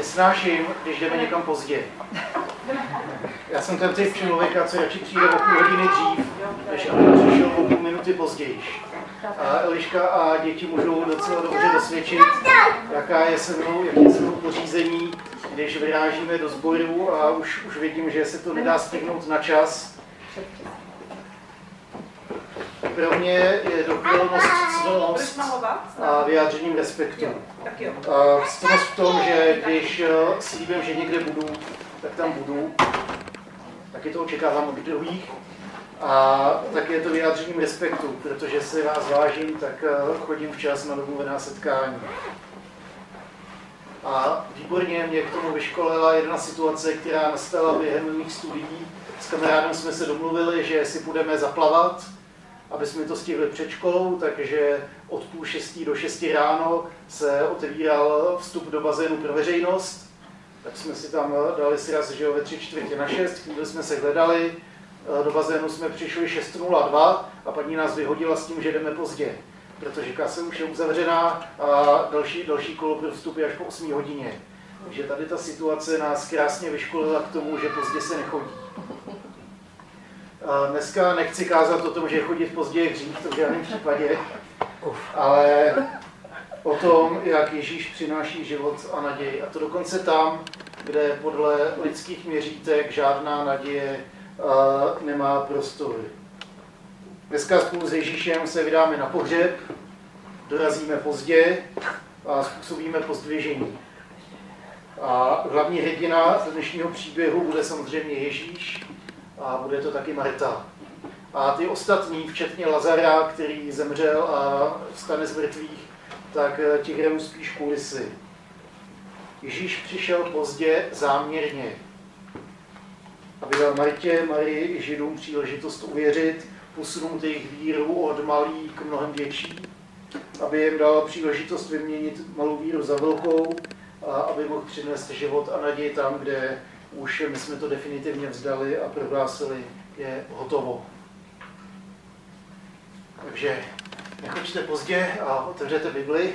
Nesnáším, když jdeme někam pozdě. Já jsem ten typ člověka, co radši přijde o půl hodiny dřív, než aby přišel o půl minuty později. A Eliška a děti můžou docela dobře dosvědčit, jaká je se mnou, jaké je se mnou pořízení, když vyrážíme do sboru a už, už vidím, že se to nedá stihnout na čas. Pro mě je dokonalost citelnost a vyjádřením respektu. A citelnost v tom, že když eh, slíbím, že někde budu, tak tam budu. Taky to očekávám od druhých. A tak je to vyjádřením respektu, protože si vás vážím, tak eh, chodím včas na domluvená setkání. A výborně mě k tomu vyškolila jedna situace, která nastala během mých studií. S kamarádem jsme se domluvili, že si půjdeme zaplavat, aby jsme to stihli před školou, takže od půl šestí do šesti ráno se otevíral vstup do bazénu pro veřejnost. Tak jsme si tam dali si raz, že jo, ve tři čtvrtě na šest, chvíli jsme se hledali, do bazénu jsme přišli 6.02 a paní nás vyhodila s tím, že jdeme pozdě protože kasa už je uzavřená a další, další kolo pro vstup je až po 8 hodině. Takže tady ta situace nás krásně vyškolila k tomu, že pozdě se nechodí. Dneska nechci kázat o tom, že chodit pozdě je hřích, to v žádném případě, ale o tom, jak Ježíš přináší život a naději. A to dokonce tam, kde podle lidských měřítek žádná naděje nemá prostor. Dneska spolu s Ježíšem se vydáme na pohřeb, dorazíme pozdě a způsobíme pozdvižení. A hlavní hrdina dnešního příběhu bude samozřejmě Ježíš a bude to taky Marta. A ty ostatní, včetně Lazara, který zemřel a vstane z mrtvých, tak eh, ti hrajou spíš kulisy. Ježíš přišel pozdě záměrně, aby dal Martě, Marii i Židům příležitost uvěřit, posunout jejich víru od malý k mnohem větší, aby jim dal příležitost vyměnit malou víru za velkou, a aby mohl přinést život a naději tam, kde už my jsme to definitivně vzdali a prohlásili, je hotovo. Takže nechoďte pozdě a otevřete Bibli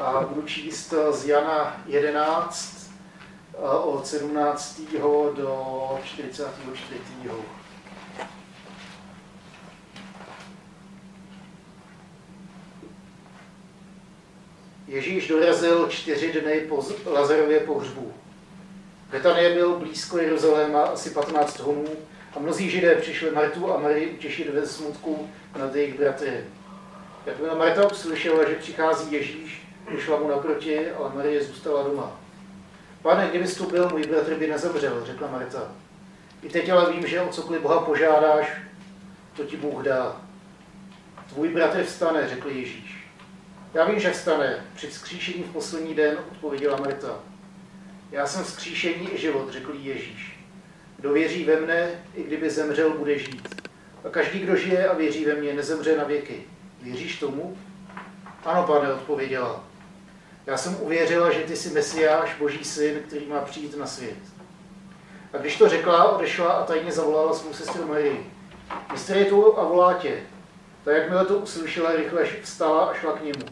a budu číst z Jana 11 od 17. do 44. Ježíš dorazil čtyři dny po Lazarově pohřbu. Betanie byl blízko Jeruzaléma asi 15 honů a mnozí židé přišli Martu a Marii utěšit ve smutku nad jejich bratry. Jakmile Marta uslyšela, že přichází Ježíš, vyšla mu naproti, ale Marie zůstala doma. Pane, kdyby tu byl, můj bratr by nezemřel, řekla Marta. I teď ale vím, že o cokoliv Boha požádáš, to ti Bůh dá. Tvůj bratr vstane, řekl Ježíš. Já vím, že vstane. Při vzkříšení v poslední den odpověděla Marta. Já jsem vzkříšení i život, řekl Ježíš. Kdo věří ve mne, i kdyby zemřel, bude žít. A každý, kdo žije a věří ve mě, nezemře na věky. Věříš tomu? Ano, pane, odpověděla. Já jsem uvěřila, že ty jsi Mesiáš, boží syn, který má přijít na svět. A když to řekla, odešla a tajně zavolala svou sestru Marii. Mistr je tu a volá tě. Tak jakmile to uslyšela, rychle vstala a šla k němu.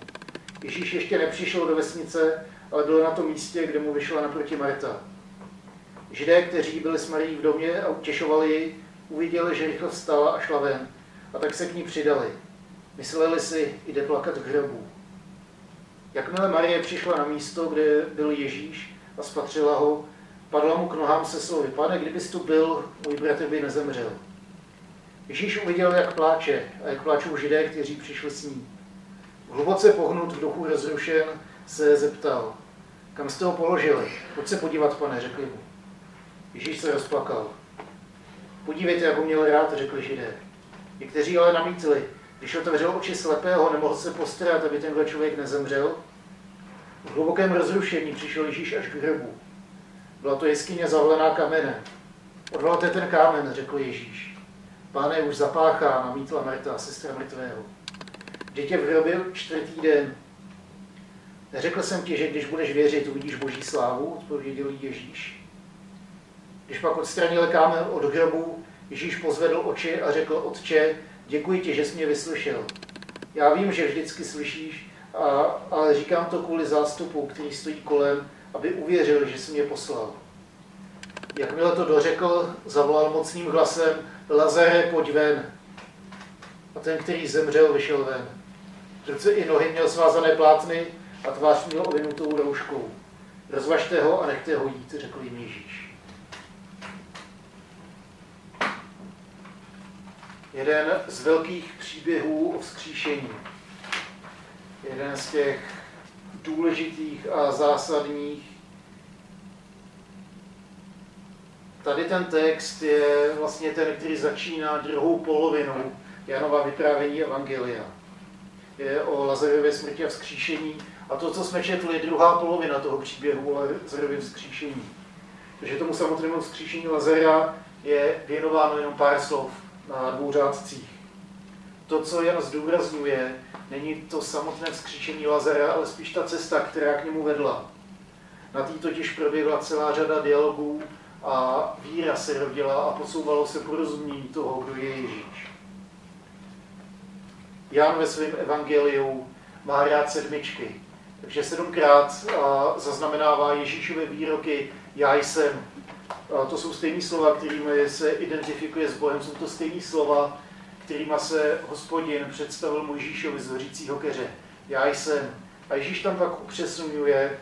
Ježíš ještě nepřišel do vesnice, ale byl na tom místě, kde mu vyšla naproti Marta. Židé, kteří byli s Marí v domě a utěšovali ji, uviděli, že rychle vstala a šla ven, a tak se k ní přidali. Mysleli si, jde plakat k hrobu. Jakmile Marie přišla na místo, kde byl Ježíš a spatřila ho, padla mu k nohám se slovy, pane, kdybys tu byl, můj bratr by nezemřel. Ježíš uviděl, jak pláče a jak pláčou židé, kteří přišli s ním. Hluboce pohnut, v duchu rozrušen, se zeptal, kam jste ho položili? Pojď se podívat, pane, řekli mu. Ježíš se rozplakal. Podívejte, jak ho měl rád, řekli židé. Někteří ale namítli, když otevřel oči slepého, nemohl se postarat, aby tenhle člověk nezemřel. V hlubokém rozrušení přišel Ježíš až k hrobu. Byla to jeskyně zavlená kamenem. Odvalte ten kámen, řekl Ježíš. Páne už zapáchá, namítla Marta, sestra mrtvého. Dítě v hrobě čtvrtý den. Neřekl jsem ti, že když budeš věřit, uvidíš boží slávu, odpověděl Ježíš. Když pak odstranil kámen od hrobu, Ježíš pozvedl oči a řekl, Otče, děkuji ti, že jsi mě vyslyšel. Já vím, že vždycky slyšíš, a, ale říkám to kvůli zástupu, který stojí kolem, aby uvěřil, že jsi mě poslal. Jakmile to dořekl, zavolal mocným hlasem, Lazare, pojď ven. A ten, který zemřel, vyšel ven. Ruce i nohy měl svázané plátny a tvář měl ovinutou rouškou. Rozvažte ho a nechte ho jít, řekl jim Ježíš. Jeden z velkých příběhů o vzkříšení. Jeden z těch důležitých a zásadních. Tady ten text je vlastně ten, který začíná druhou polovinou Janova vyprávění Evangelia. Je o Lazarově smrti a vzkříšení. A to, co jsme četli, je druhá polovina toho příběhu o Lazarově vzkříšení. Takže tomu samotnému vzkříšení Lazara je věnováno jenom pár slov na dvou řádcích. To, co Jan zdůrazňuje, není to samotné vzkříšení Lazara, ale spíš ta cesta, která k němu vedla. Na tý totiž proběhla celá řada dialogů a víra se rodila a posouvalo se porozumění toho, kdo je Ježíš. Jan ve svém evangeliu má rád sedmičky, takže sedmkrát zaznamenává Ježíšové výroky já jsem. To jsou stejné slova, kterými se identifikuje s Bohem, jsou to stejné slova, kterýma se hospodin představil Mojžíšovi z hořícího keře. Já jsem. A Ježíš tam pak upřesňuje,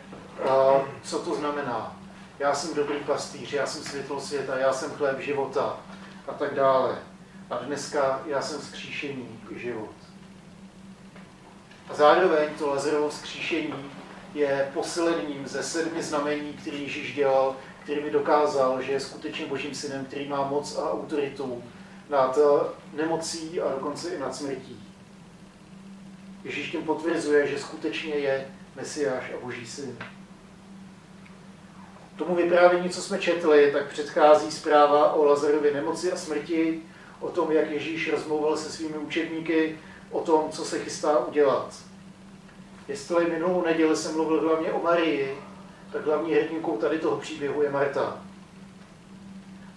co to znamená. Já jsem dobrý pastýř, já jsem světlo světa, já jsem chléb života a tak dále. A dneska já jsem vzkříšení život. A zároveň to Lazarovo vzkříšení je posilením ze sedmi znamení, který Ježíš dělal, který mi dokázal, že je skutečně božím synem, který má moc a autoritu nad eh, nemocí a dokonce i nad smrtí. Ježíš tím potvrzuje, že skutečně je Mesiáš a Boží syn. Tomu vyprávění, co jsme četli, tak předchází zpráva o Lazarově nemoci a smrti, o tom, jak Ježíš rozmlouval se svými učedníky, o tom, co se chystá udělat. Jestli minulou neděli jsem mluvil hlavně o Marii, tak hlavní hrdinkou tady toho příběhu je Marta.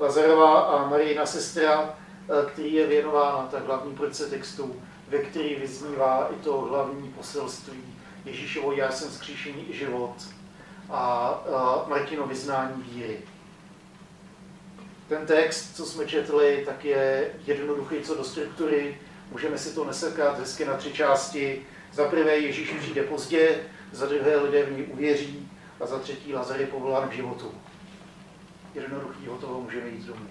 Lazarová a Marijina sestra Eh, který je věnována ta hlavní porce textu, ve který vyznívá i to hlavní poselství Ježíšovo já jsem skříšení i život a Martino vyznání víry. Ten text, co jsme četli, tak je jednoduchý co do struktury. Můžeme si to nesekat hezky na tři části. Za prvé Ježíš přijde pozdě, za druhé lidé v ní uvěří a za třetí Lazar je povolán k životu. Jednoduchý, hotovo, můžeme jít domů.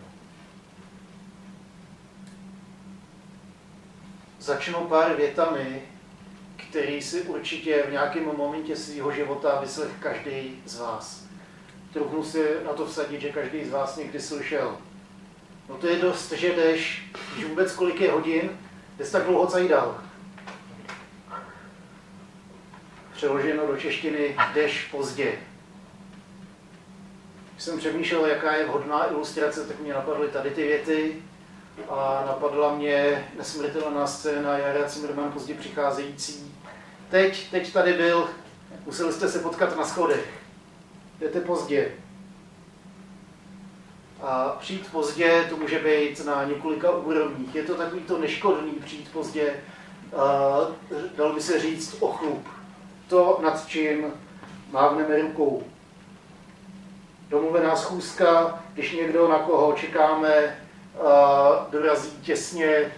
začnu pár větami, který si určitě v nějakém momentě svého života vyslech každý z vás. Trochu si na to vsadit, že každý z vás někdy slyšel. No to je dost, že jdeš, když vůbec kolik je hodin, jsi tak dlouho cajdal. Přeloženo do češtiny, jdeš pozdě. Když jsem přemýšlel, jaká je vhodná ilustrace, tak mě napadly tady ty věty a napadla mě nesmrtelná scéna Jara Zimmerman pozdě přicházející. Teď, teď tady byl, museli jste se potkat na schodech. Jdete pozdě. A přijít pozdě, to může být na několika úrovních. Je to takový to neškodný přijít pozdě, dal by se říct o chlup. To, nad čím mávneme rukou. Domluvená schůzka, když někdo, na koho čekáme, dorazí těsně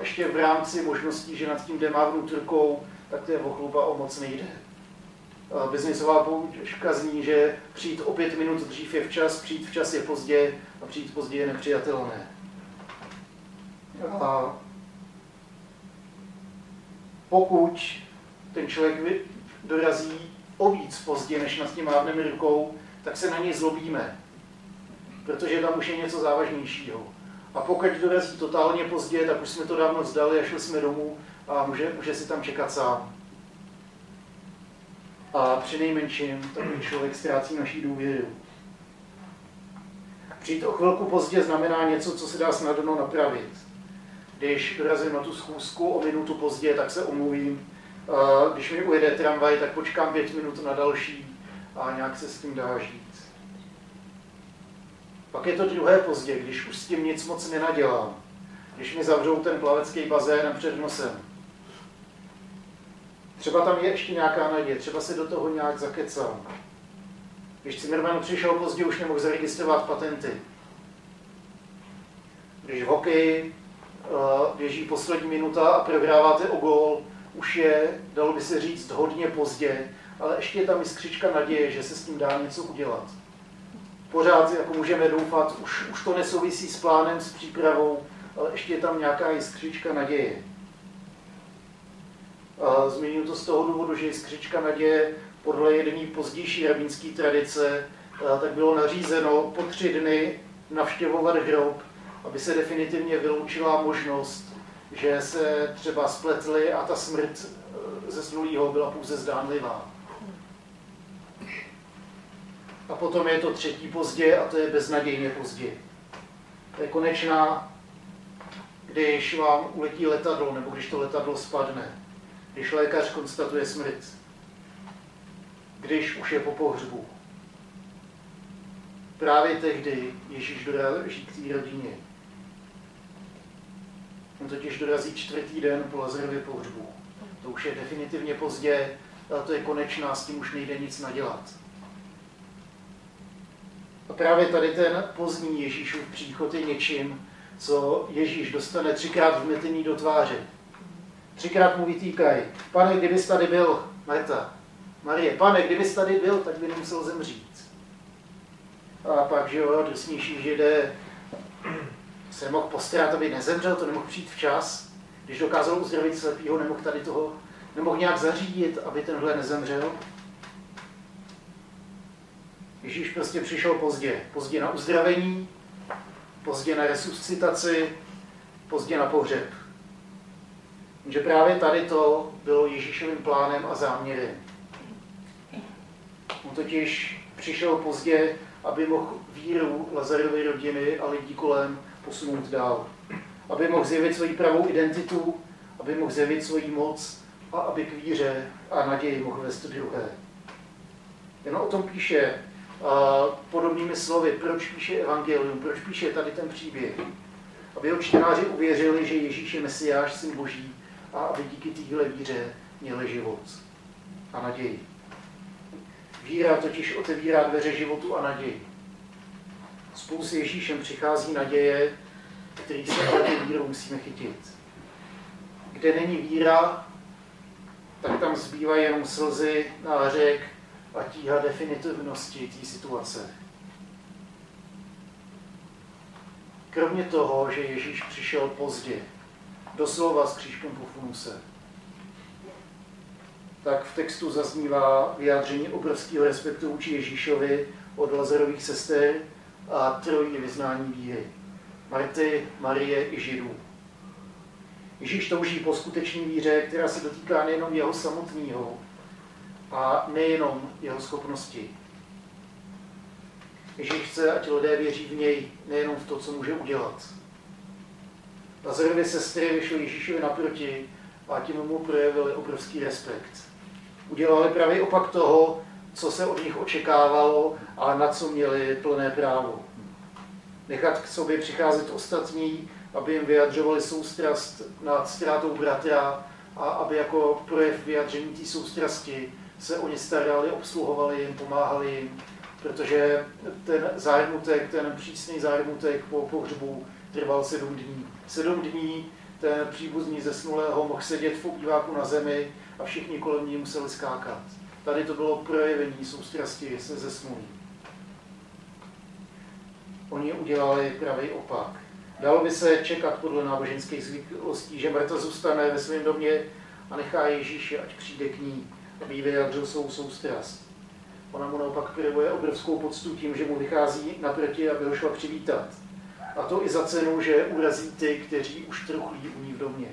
ještě v rámci možností, že nad tím jde mávnout rukou, tak to je o chluba o moc nejde. Biznisová poučka zní, že přijít o pět minut dřív je včas, přijít včas je pozdě a přijít pozdě je nepřijatelné. A pokud ten člověk dorazí o víc pozdě, než nad tím mávneme rukou, tak se na něj zlobíme protože tam už je něco závažnějšího. A pokud dorazí totálně pozdě, tak už jsme to dávno vzdali a šli jsme domů a může, může si tam čekat sám. A při nejmenším takový člověk ztrácí naší důvěru. Přijít o chvilku pozdě znamená něco, co se dá snadno napravit. Když dorazím na tu schůzku o minutu pozdě, tak se omluvím. Když mi ujede tramvaj, tak počkám pět minut na další a nějak se s tím dá žít. Pak je to druhé pozdě, když už s tím nic moc nenadělám. Když mi zavřou ten plavecký bazén před nosem. Třeba tam je ještě nějaká naděje, třeba se do toho nějak zakecám. Když Zimmerman přišel pozdě, už nemohl zaregistrovat patenty. Když v hokeji uh, běží poslední minuta a prohráváte o gól, už je, dalo by se říct, hodně pozdě, ale ještě je tam jiskřička naděje, že se s tím dá něco udělat. Pořád jako můžeme doufat, už, už to nesouvisí s plánem, s přípravou, ale ještě je tam nějaká jiskřička naděje. Zmíním to z toho důvodu, že skřička naděje podle jedné pozdější rabínské tradice tak bylo nařízeno po tři dny navštěvovat hrob, aby se definitivně vyloučila možnost, že se třeba spletli a ta smrt e, ze snulýho byla pouze zdánlivá. A potom je to třetí pozdě a to je beznadějně pozdě. To je konečná, když vám uletí letadlo nebo když to letadlo spadne když lékař konstatuje smrt, když už je po pohřbu. Právě tehdy Ježíš dorazí k té rodině. On totiž dorazí čtvrtý den po Lazarově pohřbu. To už je definitivně pozdě, ale to je konečná, s tím už nejde nic nadělat. A právě tady ten pozdní Ježíšův příchod je něčím, co Ježíš dostane třikrát vmetený do tváře. Třikrát mu vytýkají, pane, kdybys tady byl, Marta, Marie, pane, kdybys tady byl, tak by nemusel zemřít. A pak, že jo, drsnější židé se mohl postarat, aby nezemřel, to nemohl přijít včas. Když dokázal uzdravit slepýho, nemohl tady toho, nemohl nějak zařídit, aby tenhle nezemřel. Ježíš prostě přišel pozdě. Pozdě na uzdravení, pozdě na resuscitaci, pozdě na pohřeb že právě tady to bylo Ježíšovým plánem a záměrem. On totiž přišel pozdě, aby mohl víru Lazarovy rodiny a lidí kolem posunout dál. Aby mohl zjevit svoji pravou identitu, aby mohl zjevit svoji moc a aby k víře a naději mohl vést druhé. Jen o tom píše a podobnými slovy, proč píše Evangelium, proč píše tady ten příběh. Aby jeho čtenáři uvěřili, že Ježíš je Mesiáš, syn Boží, a aby díky téhle víře měli život a naději. Víra totiž otevírá dveře životu a naději. Spolu s Ježíšem přichází naděje, který se ale vírou musíme chytit. Kde není víra, tak tam zbývají jenom slzy, nářek a tíha definitivnosti té situace. Kromě toho, že Ježíš přišel pozdě, doslova s křížkem po funuse. Tak v textu zaznívá vyjádření obrovského respektu vůči Ježíšovi od Lazarových sester a trojí vyznání víry. Marty, Marie i Židů. Ježíš touží po skutečné víře, která se dotýká nejenom jeho samotného a nejenom jeho schopnosti. Ježíš chce, ať lidé věří v něj, nejenom v to, co může udělat, Lazarovy sestry vyšly Ježíšovi naproti a tím mu projevili obrovský respekt. Udělali právě opak toho, co se od nich očekávalo a na co měli plné právo. Nechat k sobě přicházet ostatní, aby jim vyjadřovali soustrast nad ztrátou bratra a aby jako projev vyjadření té soustrasti se o ně starali, obsluhovali jim, pomáhali jim, protože ten zármutek, ten přísný zármutek po pohřbu trval sedm dní. Sedm dní ten příbuzný zesnulého mohl sedět v obýváku na zemi a všichni kolem ní museli skákat. Tady to bylo projevení soustrasti se zesnulým. Oni udělali pravý opak. Dalo by se čekat podle náboženských zvyklostí, že mrtva zůstane ve svém domě a nechá Ježíše, ať přijde k ní, aby jí vyjadřil svou soustrast. Ona mu naopak projevuje obrovskou poctu tím, že mu vychází naproti, aby ho šla přivítat. A to i za cenu, že urazí ty, kteří už truchlí u ní v domě.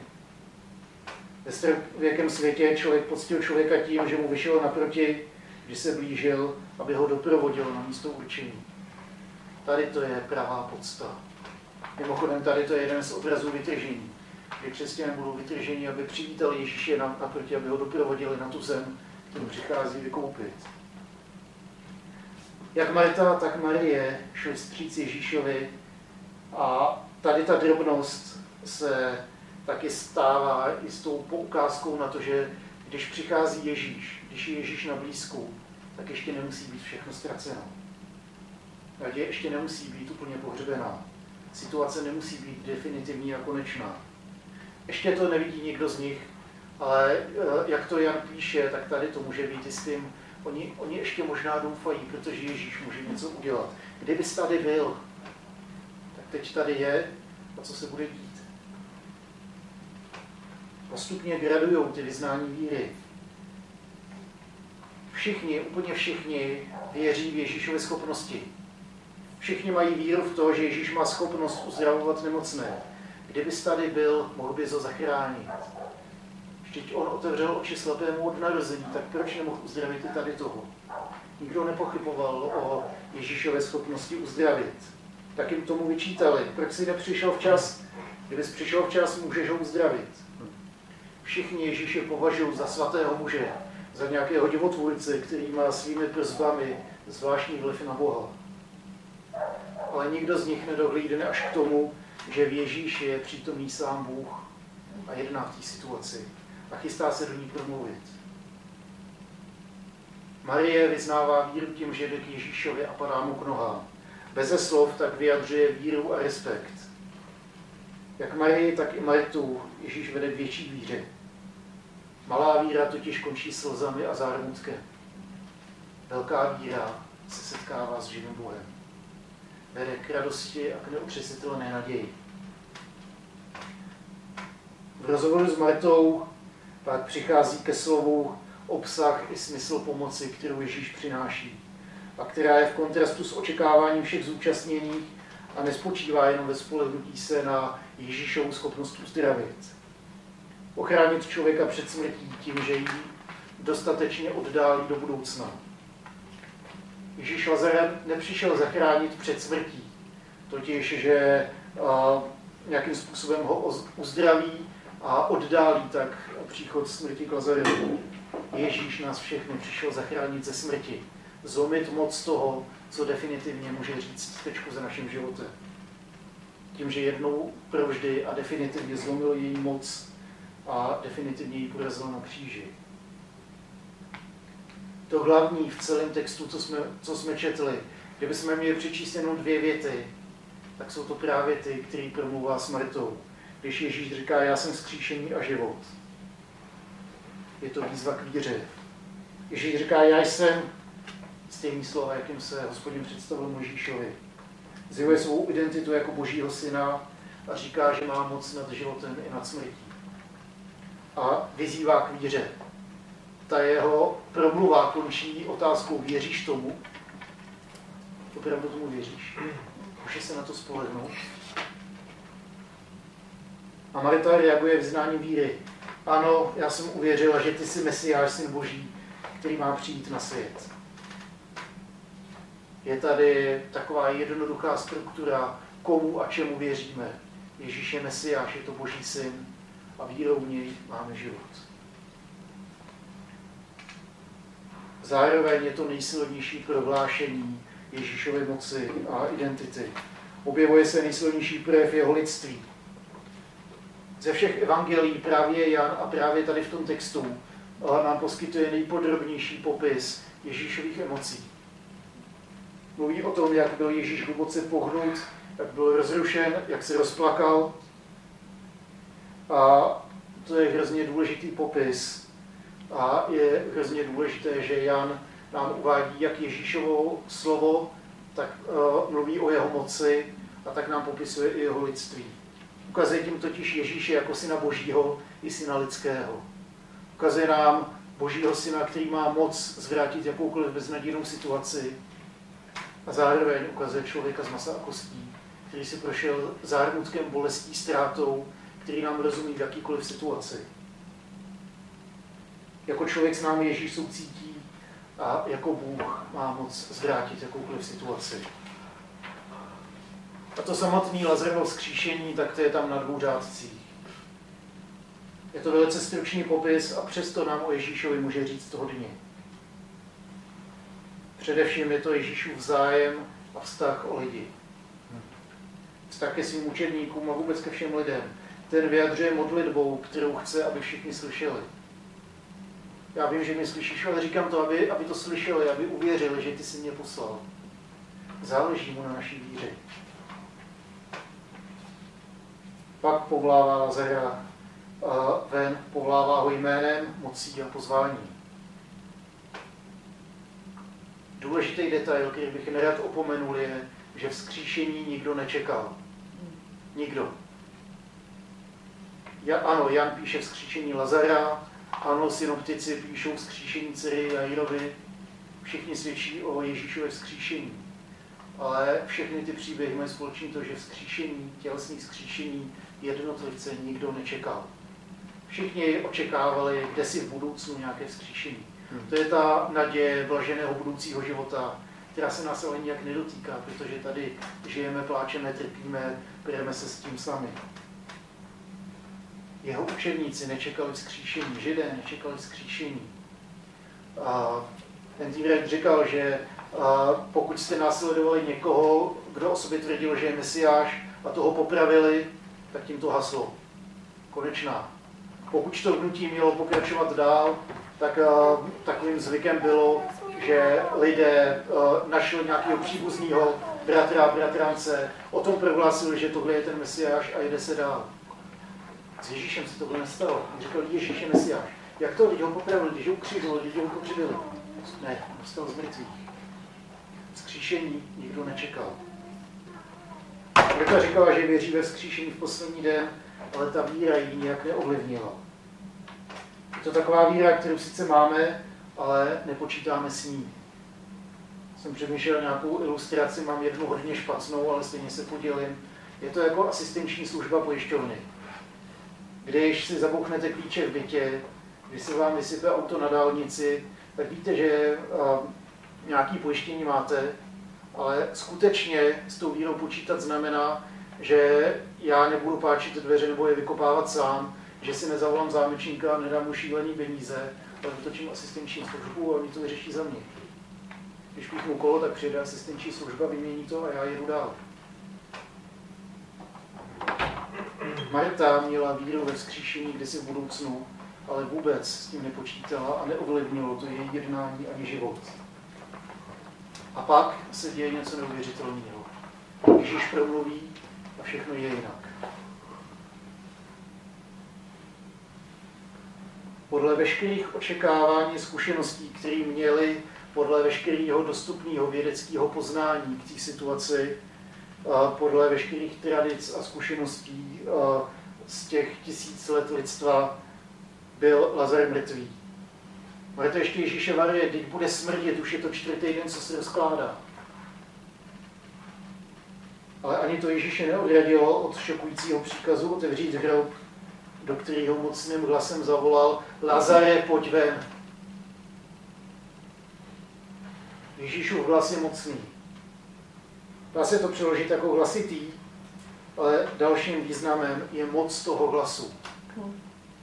Ve starověkém světě člověk poctil člověka tím, že mu vyšel naproti, když se blížil, aby ho doprovodil na místo určení. Tady to je pravá podsta. Mimochodem, tady to je jeden z obrazů vytržení. Kdy křesťané budou vytrženi, aby přivítali Ježíše naproti, aby ho doprovodili na tu zem, kterou přichází vykoupit. Jak Marta, tak Marie šli vstříc Ježíšovi a tady ta drobnost se taky stává i s tou poukázkou na to, že když přichází Ježíš, když je Ježíš na blízku, tak ještě nemusí být všechno ztraceno. Naděje ještě nemusí být úplně pohřbená. Situace nemusí být definitivní a konečná. Ještě to nevidí někdo z nich, ale eh, jak to Jan píše, tak tady to může být i s tím, oni, oni ještě možná doufají, protože Ježíš může něco udělat. Kdybys tady byl, teď tady je a co se bude dít. Postupně gradují ty vyznání víry. Všichni, úplně všichni věří v Ježíšové schopnosti. Všichni mají víru v to, že Ježíš má schopnost uzdravovat nemocné. Kdybys tady byl, mohl bys ho zachránit. Vždyť on otevřel oči slepému od narození, tak proč nemohl uzdravit i tady toho? Nikdo nepochyboval o Ježíšové schopnosti uzdravit. Tak jim tomu vyčítali. Proč si nepřišel včas? Kdybys přišel včas, můžeš ho uzdravit. Všichni Ježíše považují za svatého muže, za nějakého divotvůrce, který má svými przbami zvláštní vliv na Boha. Ale nikdo z nich nedohlídne až k tomu, že v Ježíši je přítomný sám Bůh a jedná v té situaci a chystá se do ní promluvit. Marie vyznává víru tím, že jde k Ježíšovi a padá mu k nohám. Beze slov tak vyjadřuje víru a respekt. Jak Marie, tak i Martu Ježíš vede k větší víře. Malá víra totiž končí slzami a zármutkem. Velká víra se setkává s živým Bohem. Vede k radosti a k neupřesitelné naději. V rozhovoru s Martou pak přichází ke slovu obsah i smysl pomoci, kterou Ježíš přináší a která je v kontrastu s očekáváním všech zúčastněných a nespočívá jenom ve spolehnutí se na Ježíšovu schopnost uzdravit. Ochránit člověka před smrtí tím, že ji dostatečně oddálí do budoucna. Ježíš Lazarem nepřišel zachránit před smrtí, totiž, že a, nějakým způsobem ho uzdraví a oddálí tak příchod smrti k Lazarevu. Ježíš nás všechny přišel zachránit ze smrti, zlomit moc toho, co definitivně může říct tečku za naším životem. Tím, že jednou provždy a definitivně zlomil její moc a definitivně ji porazil na kříži. To hlavní v celém textu, co jsme, co jsme četli, kdybychom měli přečíst jenom dvě věty, tak jsou to právě ty, které promluvá smrtou. Když Ježíš říká, já jsem skříšení a život. Je to výzva k víře. Ježíš říká, já jsem stejný slova, jakým se hospodin představil Možíšovi. Zjevuje svou identitu jako božího syna a říká, že má moc nad životem i nad smrtí. A vyzývá k víře. Ta jeho promluva končí otázkou, věříš tomu? Opravdu tomu věříš? Může se na to spolehnout? A Marita reaguje vyznáním víry. Ano, já jsem uvěřila, že ty jsi Mesiáš, syn Boží, který má přijít na svět. Je tady taková jednoduchá struktura, komu a čemu věříme. Ježíš je Mesiáš, je to Boží syn a vírou v něj máme život. Zároveň je to nejsilnější prohlášení Ježíšovy moci a identity. Objevuje se nejsilnější projev jeho lidství. Ze všech evangelií právě Jan a právě tady v tom textu nám poskytuje nejpodrobnější popis Ježíšových emocí. Mluví o tom, jak byl Ježíš hluboce pohnut, jak byl rozrušen, jak se rozplakal. A to je hrozně důležitý popis. A je hrozně důležité, že Jan nám uvádí jak Ježíšovo slovo, tak uh, mluví o jeho moci a tak nám popisuje i jeho lidství. Ukazuje tím totiž Ježíše jako syna božího i syna lidského. Ukazuje nám božího syna, který má moc zvrátit jakoukoliv beznadějnou situaci a zároveň ukazuje člověka z masa a kostí, který si prošel zármutkem, bolestí, ztrátou, který nám rozumí v jakýkoliv situaci. Jako člověk s námi Ježíš soucítí a jako Bůh má moc zvrátit jakoukoliv situaci. A to samotné Lazarovo vzkříšení, tak to je tam na dvou řádcích. Je to velice stručný popis a přesto nám o Ježíšovi může říct hodně. Především je to Ježíšův zájem a vztah o lidi. Vztah ke svým učedníkům a vůbec ke všem lidem. Ten vyjadřuje modlitbou, kterou chce, aby všichni slyšeli. Já vím, že mě slyšíš, ale říkám to, aby, aby to slyšeli, aby uvěřili, že ty jsi mě poslal. Záleží mu na naší víře. Pak povolává Lazara ven, povolává ho jménem, mocí a pozváním. Důležitý detail, který bych nerad opomenul, je, že vzkříšení nikdo nečekal. Nikdo. Ja, ano, Jan píše vzkříšení Lazara, ano, synoptici píšou vzkříšení dcery Jairovi, všichni svědčí o Ježíšově vzkříšení. Ale všechny ty příběhy mají společně to, že vzkříšení, tělesný vzkříšení jednotlivce nikdo nečekal. Všichni očekávali, kde si v budoucnu nějaké vzkříšení. Hmm. To je ta naděje blaženého budoucího života, která se nás ale nijak nedotýká, protože tady žijeme, pláčeme, trpíme, bereme se s tím sami. Jeho učeníci nečekali vzkříšení, židé nečekali vzkříšení. A ten Týrek říkal, že pokud jste následovali někoho, kdo o sobě tvrdil, že je mesiáš a toho popravili, tak tím to haslo. Konečná. Pokud to hnutí mělo pokračovat dál, tak takovým zvykem bylo, že lidé našli nějakého příbuzného bratra, bratrance, o tom prohlásili, že tohle je ten mesiáš a jde se dál. S Ježíšem se tohle nestalo. On říkal, Ježíš je Mesiáš. Jak to? Lidi ho popravili, když ho ukřivili, lidi ho pokřivili. Ne, vstal z mrtvých. Vzkříšení nikdo nečekal. Rita říkala, že věří ve vzkříšení v poslední den, ale ta víra ji nijak neovlivnila. Je to taková víra, kterou sice máme, ale nepočítáme s ní. Jsem přemýšlel nějakou ilustraci, mám jednu hodně špatnou, ale stejně se podělím. Je to jako asistenční služba pojišťovny. Když si zabouchnete klíče v bytě, když se vám vysype auto na dálnici, tak víte, že uh, nějaký pojištění máte, ale skutečně s tou vírou počítat znamená, že já nebudu páčit dveře nebo je vykopávat sám, že si nezavolám zámečníka a nedám mu šílený peníze, ale vytočím asistenční službu a oni to vyřeší za mě. Když píchnu kolo, tak přijde asistenční služba, vymění to a já jedu dál. Marta měla víru ve vzkříšení kdysi v budoucnu, ale vůbec s tím nepočítala a neovlivnilo to její jednání ani život. A pak se děje něco neuvěřitelného. Ježíš promluví a všechno je jinak. Podle veškerých očekávání zkušeností, které měli, podle veškerého dostupného vědeckého poznání k té situaci, podle veškerých tradic a zkušeností z těch tisíc let lidstva byl Lazar mrtvý. to ještě Ježíše varuje, teď bude smrdět, už je to čtvrtý den, co se rozkládá. Ale ani to Ježíše neodradilo od šokujícího příkazu otevřít hrob, do kterého mocným hlasem zavolal Lazare, pojď ven. Ježíšův hlas je mocný. Dá se to přeložit jako hlasitý, ale dalším významem je moc toho hlasu.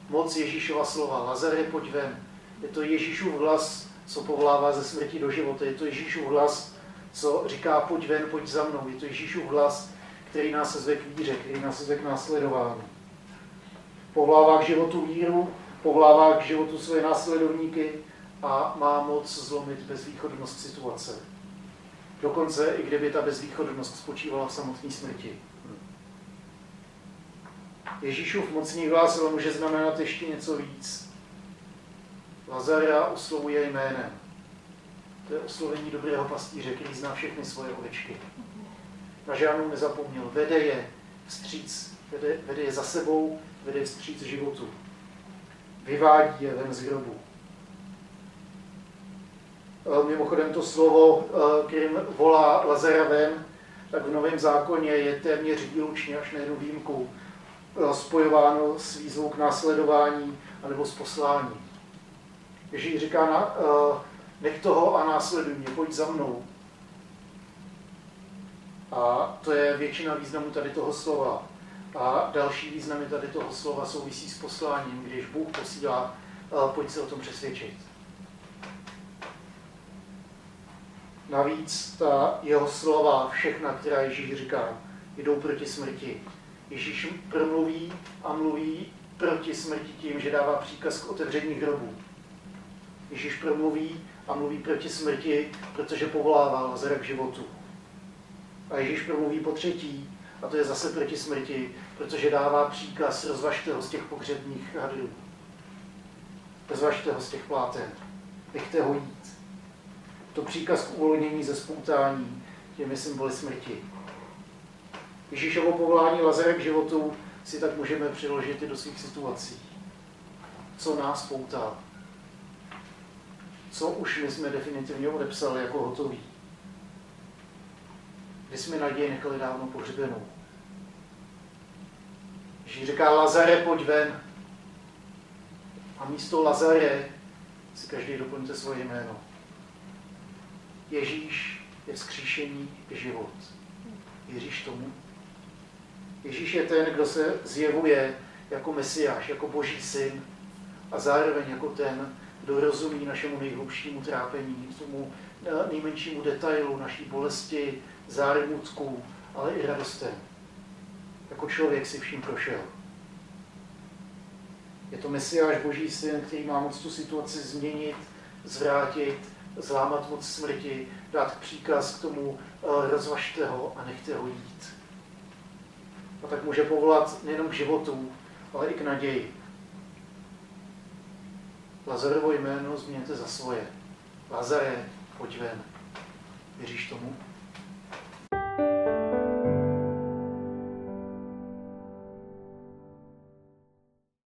Moc Ježíšova slova. Lazare, pojď ven. Je to Ježíšův hlas, co povolává ze smrti do života. Je to Ježíšův hlas, co říká, pojď ven, pojď za mnou. Je to Ježíšův hlas, který nás zve k víře, který nás zve k následování. Povolává k životu víru, povolává k životu své následovníky a má moc zlomit bezvýchodnost situace. Dokonce i kdyby ta bezvýchodnost spočívala v samotné smrti. Ježíšův mocný hlas ale může znamenat ještě něco víc. Lazara oslovuje jménem. To je oslovení dobrého pastýře, který zná všechny svoje ovečky. Na žádnou nezapomněl. Vede je vstříc, vede, vede je za sebou, vede vstříc životu. Vyvádí je ven z hrobu. Eh, mimochodem to slovo, eh, kterým volá Lazara ven, tak v Novém zákoně je téměř výlučně až na jednu výjimku eh, spojováno s výzvou k následování anebo s posláním. Ježíš říká, na, nech toho a následuj mě, pojď za mnou. A to je většina významu tady toho slova. A další významy tady toho slova souvisí s posláním, když Bůh posílá, pojď se o tom přesvědčit. Navíc ta jeho slova, všechna, která Ježíš říká, jdou proti smrti. Ježíš promluví a mluví proti smrti tím, že dává příkaz k otevření hrobů. Ježíš promluví a mluví proti smrti, protože povolává Lazara k životu. A Ježíš promluví po třetí, a to je zase proti smrti, protože dává příkaz, rozvažte ho z těch pohřebních hadrů. Rozvažte ho z těch pláten. Nechte ho jít. To příkaz k uvolnění ze spoutání těmi symboly smrti. Ježíšovo povolání Lazara k životu si tak můžeme přiložit i do svých situací. Co nás poutá? Co už my jsme definitivně odepsali jako hotový? Kdy jsme naději nechali dávno pohřbenou? Ježíš říká, Lazare, pojď ven. A místo Lazare si každý doplňte svoje jméno. Ježíš je vzkříšení život. Věříš tomu? Ježíš je ten, kdo se zjevuje jako Mesiáš, jako Boží syn a zároveň jako ten, kdo rozumí našemu nejhlubšímu trápení, tomu nejmenšímu detailu naší bolesti, zármutku, ale i radostem. Jako člověk si vším prošel. Je to Mesiáš Boží syn, který má moc tu situaci změnit, zvrátit, zlámat moc smrti, dát příkaz k tomu, eh, rozvažte ho a nechte ho jít. A tak může povolat nejenom k životu, ale i k naději. Lazarovo jméno změňte za svoje. Lazare, pojď ven. Věříš tomu?